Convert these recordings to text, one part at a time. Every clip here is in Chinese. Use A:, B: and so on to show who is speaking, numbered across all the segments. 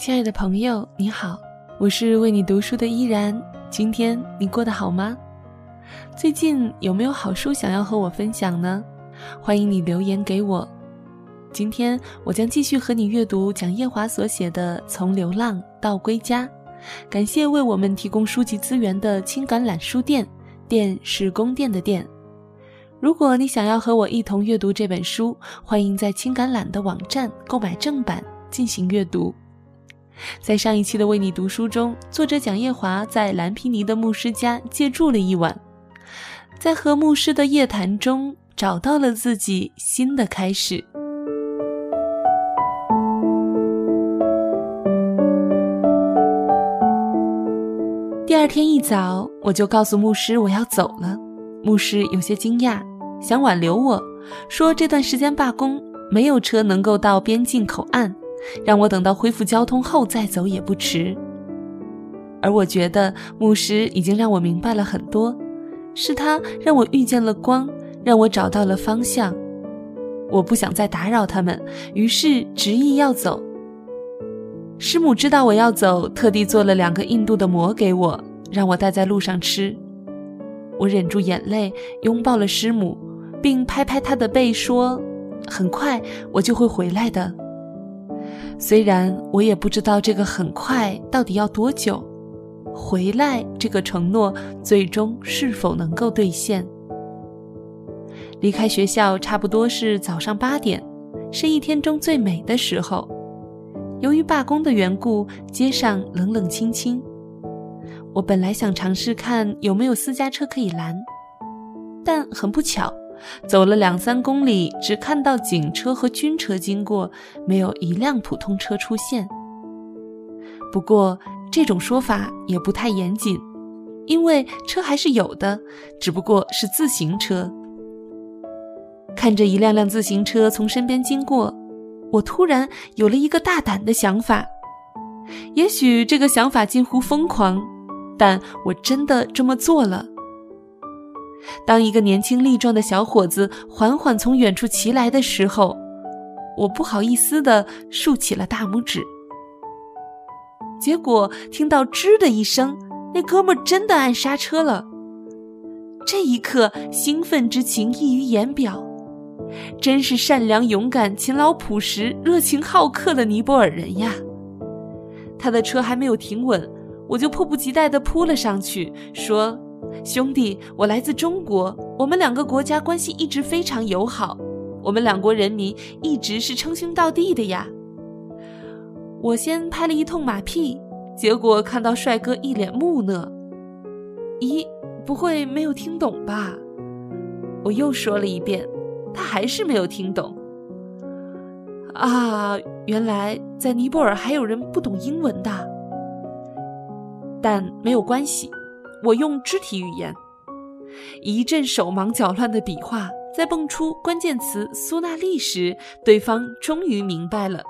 A: 亲爱的朋友，你好，我是为你读书的依然。今天你过得好吗？最近有没有好书想要和我分享呢？欢迎你留言给我。今天我将继续和你阅读蒋夜华所写的《从流浪到归家》。感谢为我们提供书籍资源的青橄榄书店，店是宫殿的店。如果你想要和我一同阅读这本书，欢迎在青橄榄的网站购买正版进行阅读。在上一期的为你读书中，作者蒋夜华在蓝皮尼的牧师家借住了一晚，在和牧师的夜谈中找到了自己新的开始。第二天一早，我就告诉牧师我要走了。牧师有些惊讶，想挽留我说这段时间罢工，没有车能够到边境口岸。让我等到恢复交通后再走也不迟。而我觉得牧师已经让我明白了很多，是他让我遇见了光，让我找到了方向。我不想再打扰他们，于是执意要走。师母知道我要走，特地做了两个印度的馍给我，让我带在路上吃。我忍住眼泪，拥抱了师母，并拍拍她的背说：“很快我就会回来的。”虽然我也不知道这个很快到底要多久，回来这个承诺最终是否能够兑现。离开学校差不多是早上八点，是一天中最美的时候。由于罢工的缘故，街上冷冷清清。我本来想尝试看有没有私家车可以拦，但很不巧。走了两三公里，只看到警车和军车经过，没有一辆普通车出现。不过这种说法也不太严谨，因为车还是有的，只不过是自行车。看着一辆辆自行车从身边经过，我突然有了一个大胆的想法。也许这个想法近乎疯狂，但我真的这么做了。当一个年轻力壮的小伙子缓缓从远处骑来的时候，我不好意思地竖起了大拇指。结果听到“吱”的一声，那哥们真的按刹车了。这一刻，兴奋之情溢于言表，真是善良、勇敢、勤劳、朴实、热情好客的尼泊尔人呀！他的车还没有停稳，我就迫不及待地扑了上去，说。兄弟，我来自中国，我们两个国家关系一直非常友好，我们两国人民一直是称兄道弟的呀。我先拍了一通马屁，结果看到帅哥一脸木讷。咦，不会没有听懂吧？我又说了一遍，他还是没有听懂。啊，原来在尼泊尔还有人不懂英文的，但没有关系。我用肢体语言，一阵手忙脚乱的比划，在蹦出关键词“苏纳利”时，对方终于明白了，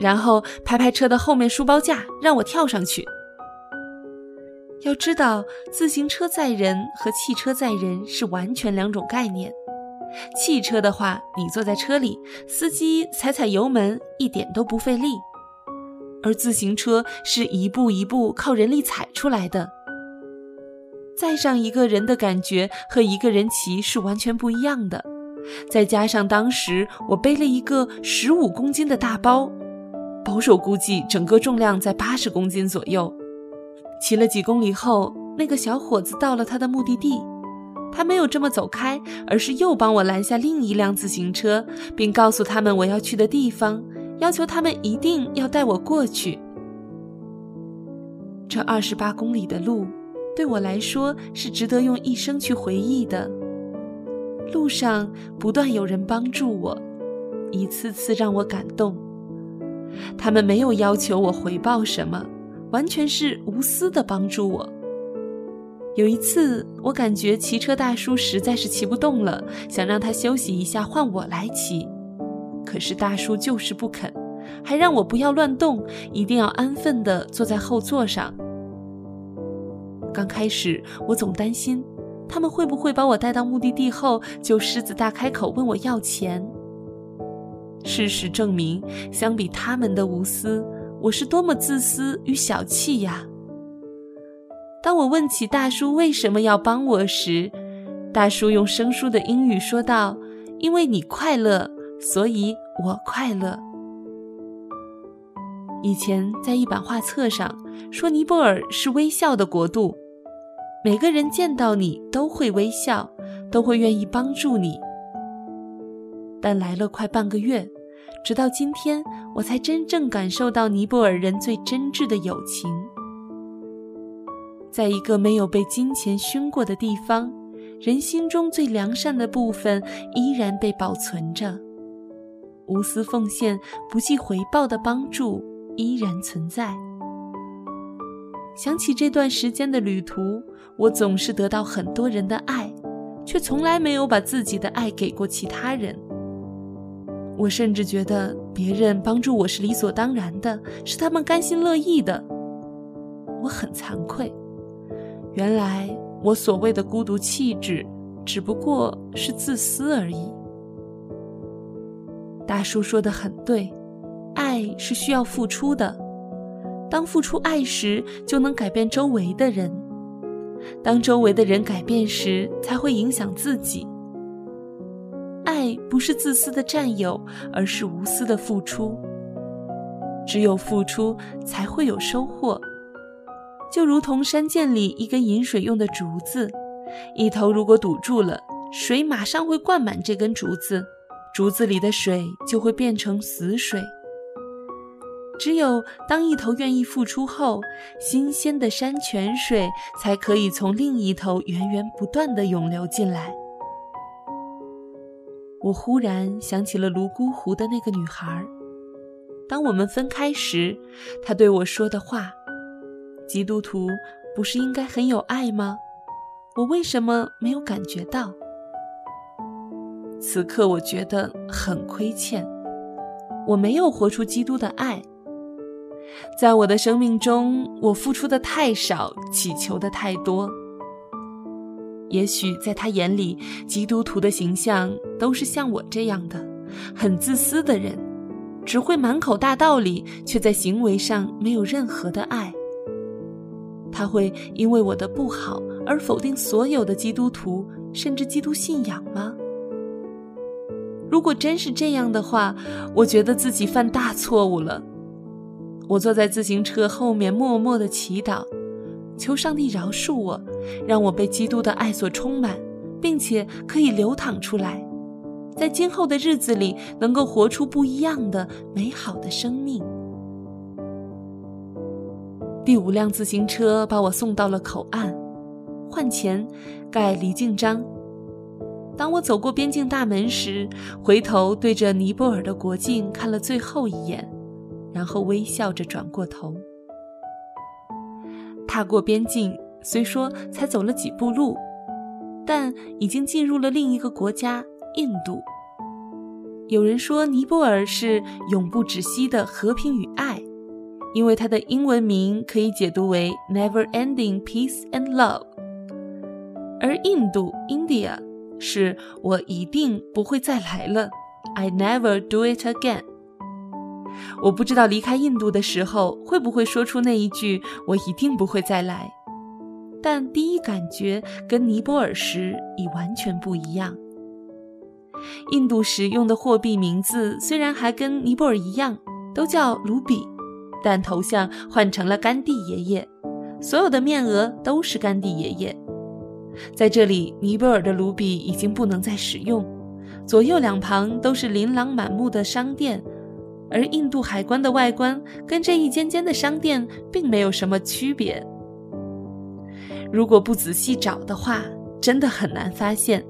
A: 然后拍拍车的后面书包架，让我跳上去。要知道，自行车载人和汽车载人是完全两种概念。汽车的话，你坐在车里，司机踩踩油门，一点都不费力；而自行车是一步一步靠人力踩出来的。载上一个人的感觉和一个人骑是完全不一样的，再加上当时我背了一个十五公斤的大包，保守估计整个重量在八十公斤左右。骑了几公里后，那个小伙子到了他的目的地，他没有这么走开，而是又帮我拦下另一辆自行车，并告诉他们我要去的地方，要求他们一定要带我过去。这二十八公里的路。对我来说是值得用一生去回忆的。路上不断有人帮助我，一次次让我感动。他们没有要求我回报什么，完全是无私的帮助我。有一次，我感觉骑车大叔实在是骑不动了，想让他休息一下，换我来骑。可是大叔就是不肯，还让我不要乱动，一定要安分地坐在后座上。刚开始，我总担心他们会不会把我带到目的地后就狮子大开口问我要钱。事实证明，相比他们的无私，我是多么自私与小气呀！当我问起大叔为什么要帮我时，大叔用生疏的英语说道：“因为你快乐，所以我快乐。”以前在一版画册上说，尼泊尔是微笑的国度，每个人见到你都会微笑，都会愿意帮助你。但来了快半个月，直到今天，我才真正感受到尼泊尔人最真挚的友情。在一个没有被金钱熏过的地方，人心中最良善的部分依然被保存着，无私奉献、不计回报的帮助依然存在。想起这段时间的旅途，我总是得到很多人的爱，却从来没有把自己的爱给过其他人。我甚至觉得别人帮助我是理所当然的，是他们甘心乐意的。我很惭愧，原来我所谓的孤独气质，只不过是自私而已。大叔说的很对，爱是需要付出的。当付出爱时，就能改变周围的人；当周围的人改变时，才会影响自己。爱不是自私的占有，而是无私的付出。只有付出，才会有收获。就如同山涧里一根引水用的竹子，一头如果堵住了，水马上会灌满这根竹子，竹子里的水就会变成死水。只有当一头愿意付出后，新鲜的山泉水才可以从另一头源源不断的涌流进来。我忽然想起了泸沽湖的那个女孩。当我们分开时，她对我说的话：“基督徒不是应该很有爱吗？我为什么没有感觉到？”此刻我觉得很亏欠，我没有活出基督的爱。在我的生命中，我付出的太少，祈求的太多。也许在他眼里，基督徒的形象都是像我这样的，很自私的人，只会满口大道理，却在行为上没有任何的爱。他会因为我的不好而否定所有的基督徒，甚至基督信仰吗？如果真是这样的话，我觉得自己犯大错误了。我坐在自行车后面，默默的祈祷。求上帝饶恕我，让我被基督的爱所充满，并且可以流淌出来，在今后的日子里能够活出不一样的美好的生命。第五辆自行车把我送到了口岸，换钱，盖离境章。当我走过边境大门时，回头对着尼泊尔的国境看了最后一眼，然后微笑着转过头。踏过边境，虽说才走了几步路，但已经进入了另一个国家——印度。有人说，尼泊尔是永不止息的和平与爱，因为它的英文名可以解读为 “Never-ending Peace and Love”。而印度 （India） 是我一定不会再来了，“I never do it again”。我不知道离开印度的时候会不会说出那一句“我一定不会再来”，但第一感觉跟尼泊尔时已完全不一样。印度使用的货币名字虽然还跟尼泊尔一样，都叫卢比，但头像换成了甘地爷爷，所有的面额都是甘地爷爷。在这里，尼泊尔的卢比已经不能再使用，左右两旁都是琳琅满目的商店。而印度海关的外观跟这一间间的商店并没有什么区别。如果不仔细找的话，真的很难发现。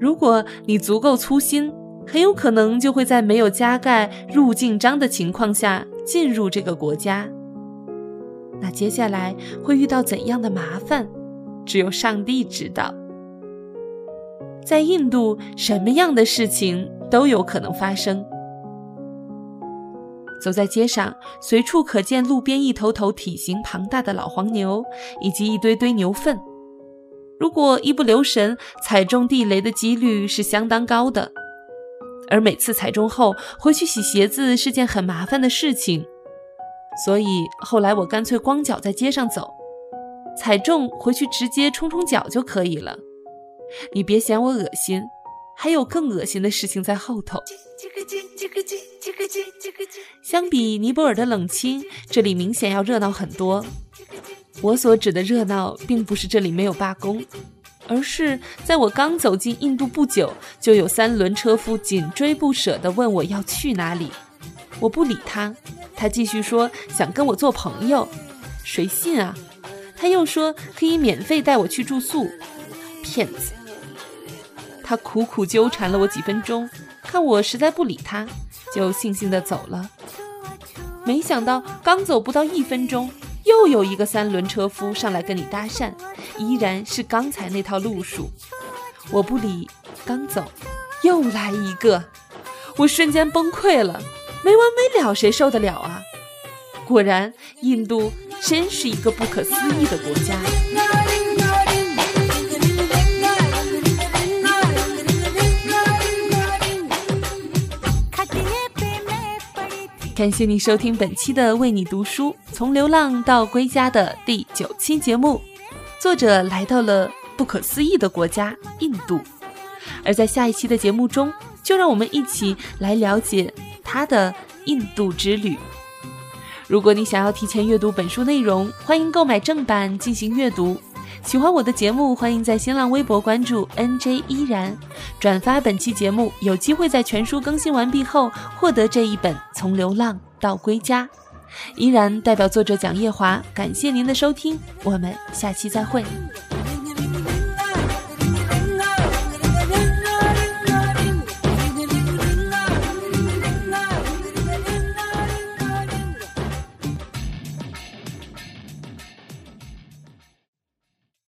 A: 如果你足够粗心，很有可能就会在没有加盖入境章的情况下进入这个国家。那接下来会遇到怎样的麻烦，只有上帝知道。在印度，什么样的事情都有可能发生。走在街上，随处可见路边一头头体型庞大的老黄牛，以及一堆堆牛粪。如果一不留神踩中地雷的几率是相当高的，而每次踩中后回去洗鞋子是件很麻烦的事情，所以后来我干脆光脚在街上走，踩中回去直接冲冲脚就可以了。你别嫌我恶心，还有更恶心的事情在后头。相比尼泊尔的冷清，这里明显要热闹很多。我所指的热闹，并不是这里没有罢工，而是在我刚走进印度不久，就有三轮车夫紧追不舍地问我要去哪里。我不理他，他继续说想跟我做朋友，谁信啊？他又说可以免费带我去住宿，骗子！他苦苦纠缠了我几分钟，看我实在不理他，就悻悻地走了。没想到刚走不到一分钟，又有一个三轮车夫上来跟你搭讪，依然是刚才那套路数。我不理，刚走，又来一个，我瞬间崩溃了。没完没了，谁受得了啊？果然，印度真是一个不可思议的国家。感谢你收听本期的《为你读书：从流浪到归家》的第九期节目。作者来到了不可思议的国家印度，而在下一期的节目中，就让我们一起来了解。他的印度之旅。如果你想要提前阅读本书内容，欢迎购买正版进行阅读。喜欢我的节目，欢迎在新浪微博关注 NJ 依然，转发本期节目，有机会在全书更新完毕后获得这一本《从流浪到归家》。依然代表作者蒋叶华，感谢您的收听，我们下期再会。